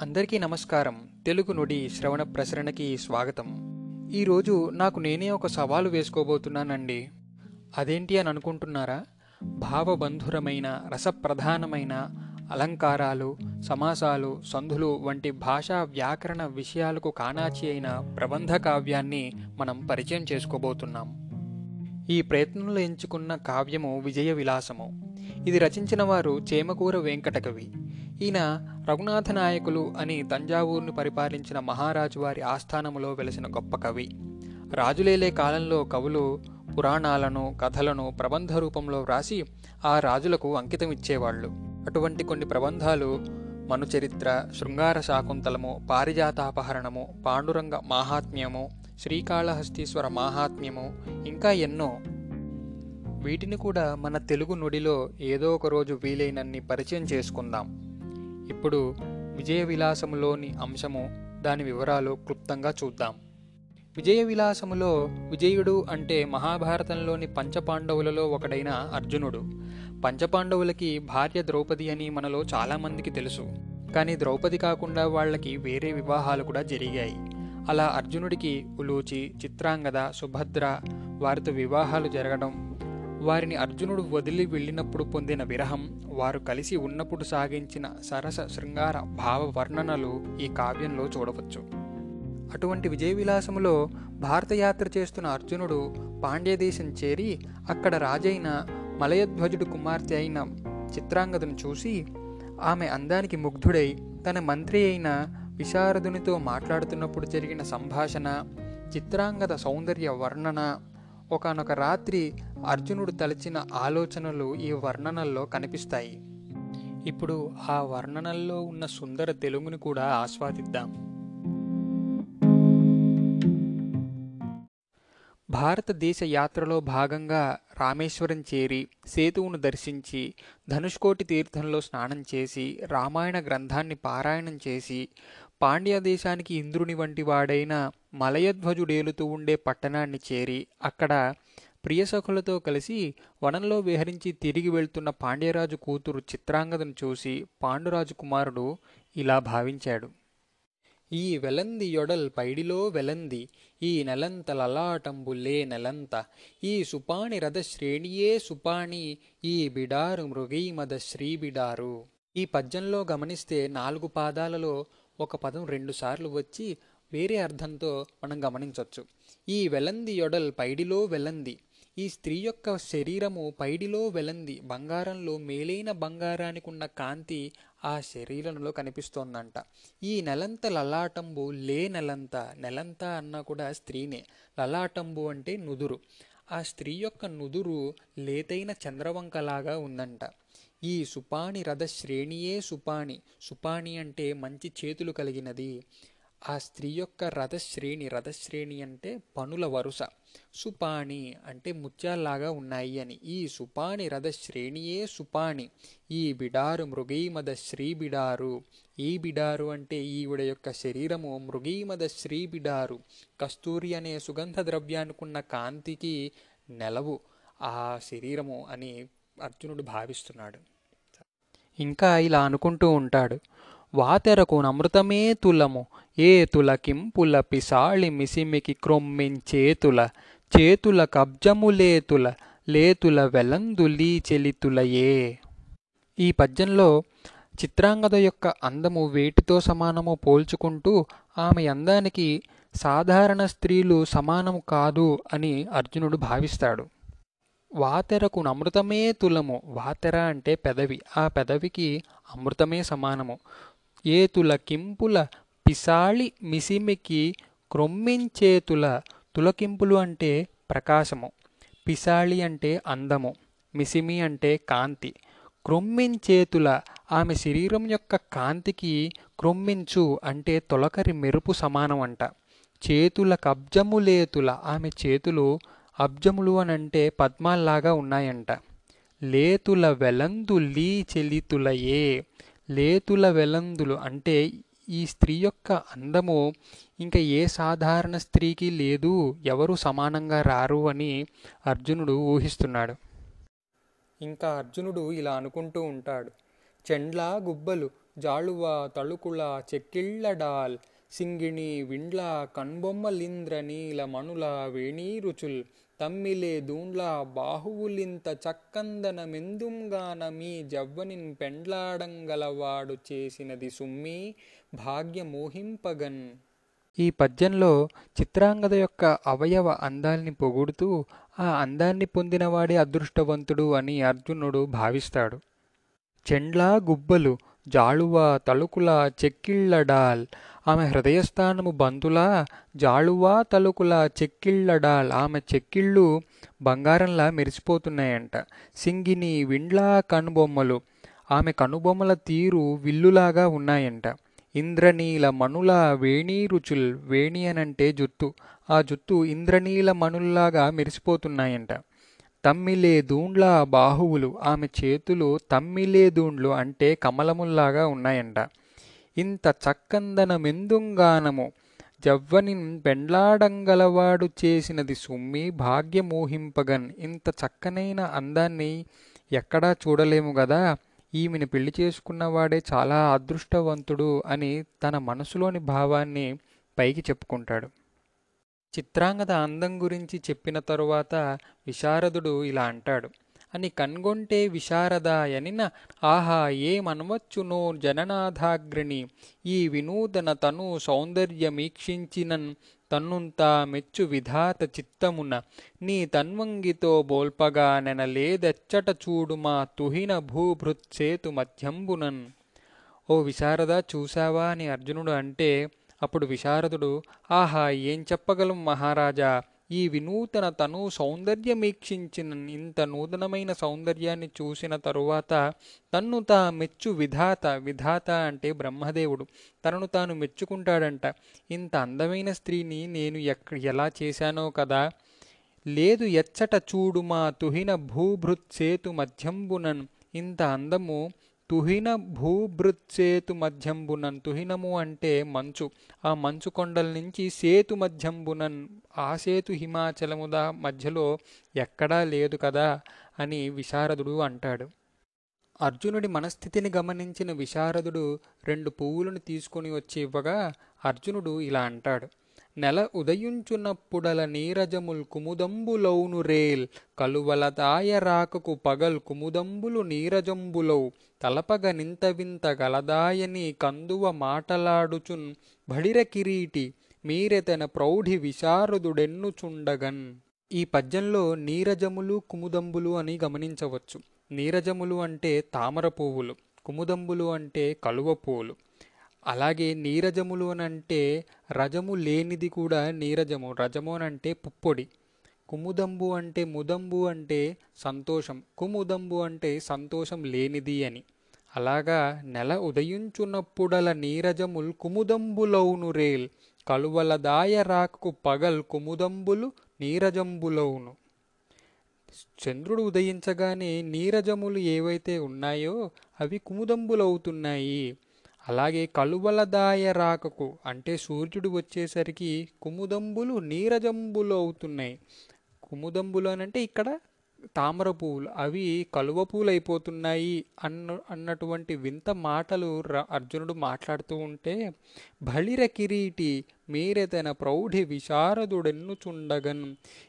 అందరికీ నమస్కారం. తెలుగు నుడి శ్రవణ ప్రసరణకి స్వాగతం. ఈరోజు నాకు నేనే ఒక సవాలు వేసుకోబోతున్నానండి. అదేంటి అని అనుకుంటున్నారా? భావబంధురమైన రసప్రధానమైన అలంకారాలు సమాసాలు సంధులు వంటి భాషా వ్యాకరణ విషయాలకు కానాచి అయిన ప్రబంధ కావ్యాన్ని మనం పరిచయం చేసుకోబోతున్నాం. ఈ ప్రయత్నంలో ఎంచుకున్న కావ్యము విజయ విలాసము. ఇది రచించిన వారు చేమకూర వెంకటకవి. ఈయన రఘునాథ నాయకులు అని తంజావూరును పరిపాలించిన మహారాజు వారి ఆస్థానములో వెలసిన గొప్ప కవి. రాజులేలే కాలంలో కవులు పురాణాలను కథలను ప్రబంధ రూపంలో వ్రాసి ఆ రాజులకు అంకితం ఇచ్చేవాళ్ళు. అటువంటి కొన్ని ప్రబంధాలు మనుచరిత్ర శృంగార శాకుంతలము పారిజాతాపహరణము పాండురంగ మాహాత్మ్యము శ్రీకాళహస్తీశ్వర మాహాత్మ్యము ఇంకా ఎన్నో వీటిని కూడా మన తెలుగు నుడిలో ఏదో ఒక రోజు వీలైనన్ని పరిచయం చేసుకుందాం. ఇప్పుడు విజయ విలాసములోని అంశము దాని వివరాలు క్లుప్తంగా చూద్దాం. విజయ విలాసములో విజయుడు అంటే మహాభారతంలోని పంచపాండవులలో ఒకడైన అర్జునుడు. పంచపాండవులకి భార్య ద్రౌపది అని మనలో చాలామందికి తెలుసు. కానీ ద్రౌపది కాకుండా వాళ్ళకి వేరే వివాహాలు కూడా జరిగాయి. అలా అర్జునుడికి ఉలూచి చిత్రాంగద సుభద్ర వారితో వివాహాలు జరగడం వారిని అర్జునుడు వదిలి వెళ్ళినప్పుడు పొందిన విరహం వారు కలిసి ఉన్నప్పుడు సాగించిన సరస శృంగార భావ వర్ణనలు ఈ కావ్యంలో చూడవచ్చు. అటువంటి విజయ విలాసములో భారతయాత్ర చేస్తున్న అర్జునుడు పాండ్యదేశం చేరి అక్కడ రాజైన మలయధ్వజుడు కుమార్తె అయిన చిత్రాంగదను చూసి ఆమె అందానికి ముగ్ధుడై తన మంత్రి అయిన విశారదునితో మాట్లాడుతున్నప్పుడు జరిగిన సంభాషణ చిత్రాంగద సౌందర్య వర్ణన ఒకనొక రాత్రి అర్జునుడు తలచిన ఆలోచనలు ఈ వర్ణనల్లో కనిపిస్తాయి. ఇప్పుడు ఆ వర్ణనల్లో ఉన్న సుందర తెలుగుని కూడా ఆస్వాదిద్దాం. భారతదేశ యాత్రలో భాగంగా రామేశ్వరం చేరి సేతువును దర్శించి ధనుష్కోటి తీర్థంలో స్నానం చేసి రామాయణ గ్రంథాన్ని పారాయణం చేసి పాండ్య దేశానికి ఇంద్రుని వంటి వాడైన మలయధ్వజుడేలుతూ ఉండే పట్టణాన్ని చేరి అక్కడ ప్రియసఖులతో కలిసి వనంలో విహరించి తిరిగి వెళ్తున్న పాండ్యరాజు కూతురు చిత్రాంగదను చూసి పాండురాజు కుమారుడు ఇలా భావించాడు. ఈ వెలంది యొడల్ పైడిలో వెలంది ఈ నెలంత లలాటంబులే నెలంత ఈ సుపాణి రథ శ్రేణియే సుపాణి ఈ బిడారు మృగీమద శ్రీ బిడారు ఈ పద్యంలో గమనిస్తే నాలుగు పాదాలలో ఒక పదం రెండుసార్లు వచ్చి వేరే అర్థంతో మనం గమనించవచ్చు ఈ వెలంది యొడల్ పైడిలో వెలంది. ఈ స్త్రీ యొక్క శరీరము పైడిలో వెలంది. బంగారంలో మేలైన బంగారానికి ఉన్న కాంతి ఆ శరీరంలో కనిపిస్తోందంట. ఈ నెలంత లలాటంబు లే నెలంత. నెలంత అన్నా కూడా స్త్రీనే. లలాటంబు అంటే నుదురు. ఆ స్త్రీ యొక్క నుదురు లేతైన చంద్రవంకలాగా ఉందంట. ఈ సుపాణి రథ శ్రేణియే సుపాణి. సుపాణి అంటే మంచి చేతులు కలిగినది. ఆ స్త్రీ యొక్క రథశ్రేణి రథశ్రేణి అంటే పనుల వరుస. సుపాణి అంటే ముత్యాల్లాగా ఉన్నాయి అని. ఈ సుపాణి రథశ్రేణియే సుపాణి. ఈ బిడారు మృగీమద శ్రీ బిడారు. ఈ బిడారు అంటే ఈవిడ యొక్క శరీరము మృగీమద శ్రీ బిడారు. కస్తూరి అనే సుగంధ ద్రవ్యానుకున్న కాంతికి నెలవు. ఆ శరీరము అని అర్జునుడు భావిస్తున్నాడు. ఇంకా ఇలా అనుకుంటూ ఉంటాడు. వాతెరకు నమృతమే తులము ఏ తులకింపుల పిసాళి మిసిమికి క్రొమ్మించేతుల చేతుల కబ్జములేతుల లేతుల వెలందులీ చెలితులయే ఈ పద్యంలో చిత్రాంగద యొక్క అందము వేటితో సమానము పోల్చుకుంటూ ఆమె అందానికి సాధారణ స్త్రీలు సమానము కాదు అని అర్జునుడు భావిస్తాడు. వాతెరకు అమృతమే తులము. వాతెర అంటే పెదవి. ఆ పెదవికి అమృతమే సమానము. ఏతుల కింపుల పిసాళి మిసిమికి క్రొమ్మించేతుల తులకింపులు అంటే ప్రకాశము. పిసాళి అంటే అందము. మిసిమి అంటే కాంతి. క్రొమ్మించేతుల ఆమె శరీరం యొక్క కాంతికి క్రొమ్మించు అంటే తొలకరి మెరుపు సమానం అంట చేతుల కబ్జములేతుల ఆమె చేతులు అబ్జములు అనంటే పద్మాల్లాగా ఉన్నాయంట. లేతుల వెలందు లీ చెలితులయే. లేతుల వెలందులు అంటే ఈ స్త్రీ యొక్క అందము ఇంకా ఏ సాధారణ స్త్రీకి లేదు ఎవరు సమానంగా రారు అని అర్జునుడు ఊహిస్తున్నాడు. ఇంకా అర్జునుడు ఇలా అనుకుంటూ ఉంటాడు. చెండ్లా గుబ్బలు జాళువ తళుకుల చెక్కిళ్ళడాల్ సింగిణి విండ్ల కన్బొమ్మలింద్ర నీల మణుల వేణీరుచుల్ రుచుల్ దూండ్ల బాహువులింత చక్కందన మెందుంగాన మీ జవ్వనిన్ పెండ్లాడంగలవాడు చేసినది సుమ్మి భాగ్యమోహింపగన్. ఈ పద్యంలో చిత్రాంగద యొక్క అవయవ అందాల్ని పొగుడుతూ ఆ అందాన్ని పొందినవాడే అదృష్టవంతుడు అని అర్జునుడు భావిస్తాడు. చెండ్లా గుబ్బలు జాళువ తలుకుల చెక్కిళ్ళడాల్ ఆమె హృదయస్థానము బంతులా జాళువా తలుకుల చెక్కిళ్ళడాల్ ఆమె చెక్కిళ్ళు బంగారంలా మెరిసిపోతున్నాయంట. సింగిని విండ్లా కనుబొమ్మలు ఆమె కనుబొమ్మల తీరు విల్లులాగా ఉన్నాయంట. ఇంద్రనీల మణుల వేణీ రుచుల్ వేణి అనంటే జుత్తు ఆ జుత్తు ఇంద్రనీల మణుల్లాగా మెరిసిపోతున్నాయంట. తమ్మిలే దూండ్ల బాహువులు ఆమె చేతులు తమ్మిలే దూండ్లు అంటే కమలముల్లాగా ఉన్నాయంట. ఇంత చక్కందన మెందుంగానము జవ్వనిన్ పెండ్లాడంగలవాడు చేసినది సుమ్మి భాగ్యమోహింపగన్ ఇంత చక్కనైన అందాన్ని ఎక్కడా చూడలేము గదా? ఈమెను పెళ్ళి చేసుకున్నవాడే చాలా అదృష్టవంతుడు అని తన మనసులోని భావాన్ని పైకి చెప్పుకుంటాడు. చిత్రాంగద అందం గురించి చెప్పిన తరువాత విశారదుడు ఇలా అంటాడు. అని కన్గొంటే విశారదాయనిన ఆహా ఏమనవచ్చునో జననాథాగ్రిణి. ఈ వినూదన తను సౌందర్యమీక్షించినన్ తన్నుంతా మెచ్చు విధాత చిత్తమున. నీ తన్వంగితో బోల్పగా నెనలేదెచ్చట చూడుమా తుహిన భూభృత్సేతు మధ్యంబునన్. ఓ విశారద చూశావా? అని అర్జునుడు అంటే అప్పుడు విశారదుడు ఆహా ఏం చెప్పగలం మహారాజా? ఈ వినూతన తను సౌందర్యమీక్షించిన ఇంత నూతనమైన సౌందర్యాన్ని చూసిన తరువాత తన్ను తా మెచ్చు విధాత విధాత అంటే బ్రహ్మదేవుడు. తనను తాను మెచ్చుకుంటాడంట. ఇంత అందమైన స్త్రీని నేను ఎక్క ఎలా చేశానో కదా? లేదు ఎచ్చట చూడు మా తుహిన భూభృత్సేతు మధ్యంబునన్. ఇంత అందము తుహిన భూభృత్సేతు మధ్యంబునన్ తుహినము అంటే మంచు. ఆ మంచు కొండల నుంచి సేతు మధ్యంబునన్ ఆ సేతు హిమాచలముద మధ్యలో ఎక్కడా లేదు కదా అని విశారదుడు అంటాడు. అర్జునుడి మనస్థితిని గమనించిన విశారదుడు రెండు పువ్వులను తీసుకొని వచ్చి ఇవ్వగా అర్జునుడు ఇలా అంటాడు. నెల ఉదయించునప్పుడల నీరజముల్ కుముదంబులౌను రేల్ కలువలదాయ రాకకు పగల్ కుముదంబులు నీరజంబులౌ తలపగ నింత వింత గలదాయని కందువ మాటలాడుచున్ భడిర కిరీటి మీరెతన ప్రౌఢి విశారదుడెన్నుచుండగన్. ఈ పద్యంలో నీరజములు కుముదంబులు అని గమనించవచ్చు. నీరజములు అంటే తామర పువ్వులు కుముదంబులు అంటే కలువ పువ్వులు. అలాగే నీరజములు అని అంటే రజము లేనిది కూడా నీరజము. రజము అని అంటే పుప్పొడి. కుముదంబు అంటే ముదంబు అంటే సంతోషం. కుముదంబు అంటే సంతోషం లేనిది అని. అలాగా నెల ఉదయించున్నప్పుడల నీరజముల్ కుముదంబులౌను రేల్. కలువల దాయ రాకు పగల్ కుముదంబులు నీరజంబులౌను. చంద్రుడు ఉదయించగానే నీరజములు ఏవైతే ఉన్నాయో అవి కుముదంబులవుతున్నాయి అలాగే కలువలదాయ రాకకు అంటే సూర్యుడు వచ్చేసరికి కుముదంబులు నీరజంబులు అవుతున్నాయి కుముదంబులు అని అంటే ఇక్కడ తామర పువ్వులు అవి కలువ పువ్వులు అయిపోతున్నాయి అన్న అన్నటువంటి వింత మాటలు అర్జునుడు మాట్లాడుతూ ఉంటే బలిర కిరీటి మీరెతన ప్రౌఢి విశారదుడెన్నుచుండగన్.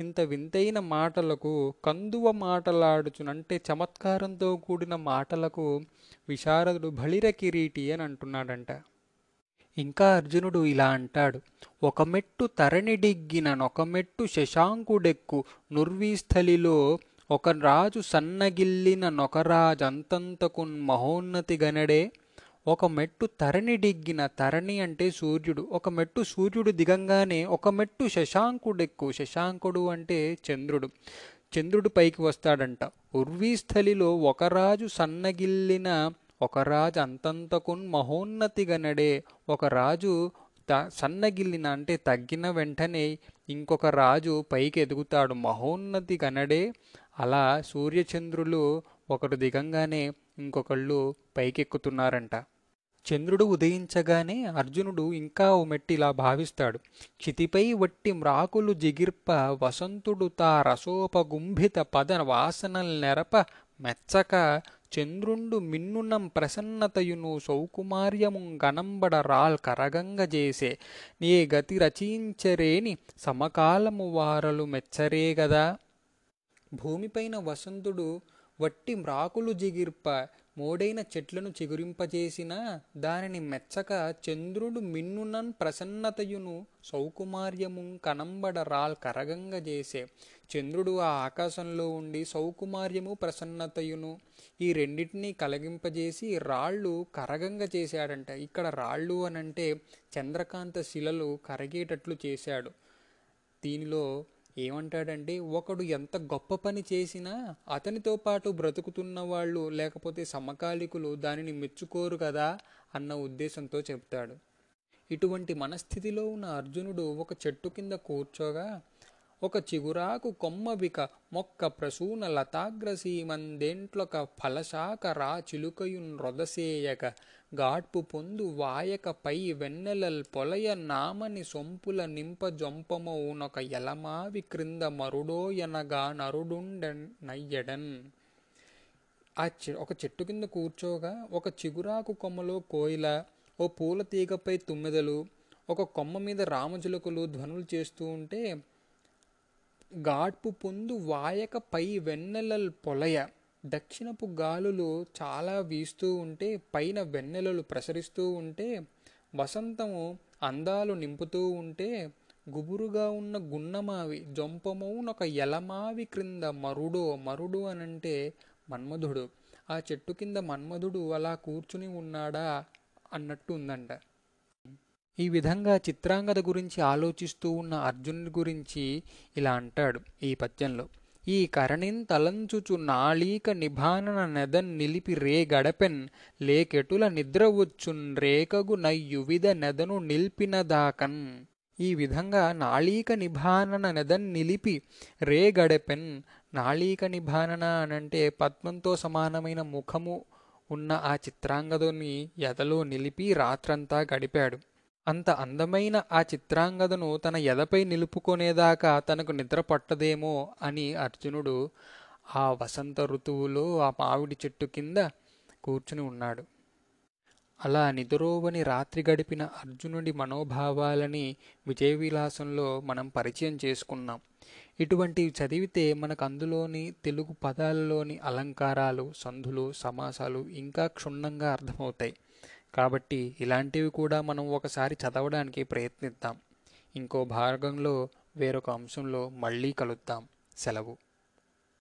ఇంత వింతైన మాటలకు కందువ మాటలాడుచున్ అంటే చమత్కారంతో కూడిన మాటలకు విశారదుడు బలిర కిరీటి అని అంటున్నాడంట. ఇంకా అర్జునుడు ఇలా అంటాడు ఒక మెట్టు తరణిడిగ్గిన నొక మెట్టు శశాంకుడెక్కు నుర్వీస్థలిలో ఒక రాజు సన్నగిల్లిన నొకరాజంతంతకున్ మహోన్నతి గనడే ఒక మెట్టు తరణి డిగ్గిన తరణి అంటే సూర్యుడు ఒక మెట్టు సూర్యుడు దిగంగానే ఒక మెట్టు శశాంకుడెక్కు శశాంకుడు అంటే చంద్రుడు. చంద్రుడు పైకి వస్తాడంట. ఉర్వీస్థలిలో ఒక రాజు సన్నగిల్లిన ఒక రాజు అంతంతకున్ మహోన్నతి గనడే ఒక రాజు త సన్నగిల్లిన అంటే తగ్గిన వెంటనే ఇంకొక రాజు పైకి ఎదుగుతాడు మహోన్నతి గనడే అలా సూర్యచంద్రులు ఒకడు దిగంగానే ఇంకొకళ్ళు పైకెక్కుతున్నారంట. చంద్రుడు ఉదయించగానే అర్జునుడు ఇంకా ఓ మెట్టిలా భావిస్తాడు. క్షితిపై వట్టి మ్రాకులు జిగిర్ప వసంతుడు తా రసోపగుంభిత పద వాసనల్ నెరప మెచ్చక చంద్రుండు మిన్నునం ప్రసన్నతయును సౌకుమార్యము గణంబడ రాల్ కరగంగజేసే నీ గతి రచించరేని సమకాలము వారలు మెచ్చరే గదా భూమిపైన వసంతుడు వట్టి మ్రాకులు జిగిర్ప మోడైన చెట్లను చిగురింపజేసిన దానిని మెచ్చక చంద్రుడు మిన్నునన్ ప్రసన్నతయును సౌకుమార్యము కనంబడ రాల్ కరగంగ చేసే చంద్రుడు ఆ ఆకాశంలో ఉండి సౌకుమార్యము ప్రసన్నతయును ఈ రెండింటినీ కలగింపజేసి రాళ్ళు కరగంగ చేశాడంట. ఇక్కడ రాళ్ళు అనంటే చంద్రకాంత శిలలు కరగేటట్లు చేశాడు. దీనిలో ఏమంటాడంటే ఒకడు ఎంత గొప్ప పని చేసినా అతనితో పాటు బ్రతుకుతున్న వాళ్ళు లేకపోతే సమకాలికులు దానిని మెచ్చుకోరు కదా అన్న ఉద్దేశంతో చెప్తాడు. ఇటువంటి మనస్థితిలో ఉన్న అర్జునుడు ఒక చెట్టు కింద కూర్చోగా ఒక చిగురాకు కొమ్మవిక మొక్క ప్రసూన లతాగ్రసీమందేంట్లొక ఫలశాఖ రా చిలుకయున్ రొదసేయక గాడ్పు పొందు వాయక పై వెన్నెలల్ పొలయ నామని సొంపుల నింప జొంపమౌనొక ఎలమావి క్రింద మరుడోయనగా నరుడుండెన్ నయ్యడన్. ఆ చె ఒక చెట్టు కింద కూర్చోగా ఒక చిగురాకు కొమ్మలో కోయిల ఓ పూల తీగపై తుమ్మెదలు ఒక కొమ్మ మీద రామచిలుకలు ధ్వనులు చేస్తూ ఉంటే గాడ్పు పొందు వాయక పై వెన్నెలల్ పొలయ. దక్షిణపు గాలులు చాలా వీస్తూ ఉంటే పైన వెన్నెలలు ప్రసరిస్తూ ఉంటే వసంతము అందాలు నింపుతూ ఉంటే గుబురుగా ఉన్న గున్నమావి జొంపమౌనొక ఎలమావి క్రింద మరుడో మరుడు అనంటే మన్మధుడు. ఆ చెట్టు కింద మన్మధుడు అలా కూర్చుని ఉన్నాడా అన్నట్టు ఉందంట. ఈ విధంగా చిత్రాంగద గురించి ఆలోచిస్తూ ఉన్న అర్జునుడి గురించి ఇలా అంటాడు ఈ పద్యంలో. ఈ కరణిన్ తలంచుచు నాళీక నిభానన నెదన్ నిలిపి రే గడపెన్ లేకెటుల నిద్ర వచ్చున్ రేకగు నయ్యువిధ నెదను నిల్పినదాకన్ ఈ విధంగా నాళీక నిభానన నెదన్ నిలిపి రే గడపెన్ నాళీక నిభానన అనంటే పద్మంతో సమానమైన ముఖము ఉన్న ఆ చిత్రాంగదుని ఎదలో నిలిపి రాత్రంతా గడిపాడు. అంత అందమైన ఆ చిత్రాంగదను తన ఎదపై నిలుపుకొనేదాకా తనకు నిద్ర పట్టదేమో అని అర్జునుడు ఆ వసంత ఋతువులో ఆ మామిడి చెట్టు కింద కూర్చుని ఉన్నాడు. అలా నిదురోవని రాత్రి గడిపిన అర్జునుడి మనోభావాలని విజయవిలాసంలో మనం పరిచయం చేసుకున్నాం. ఇటువంటివి చదివితే మనకు అందులోని తెలుగు పదాలలోని అలంకారాలు సంధులు సమాసాలు ఇంకా క్షుణ్ణంగా అర్థమవుతాయి. కాబట్టి ఇలాంటివి కూడా మనం ఒకసారి చదవడానికి ప్రయత్నిద్దాం. ఇంకో భాగంలో వేరొక అంశంలో మళ్ళీ కలుద్దాం. సెలవు.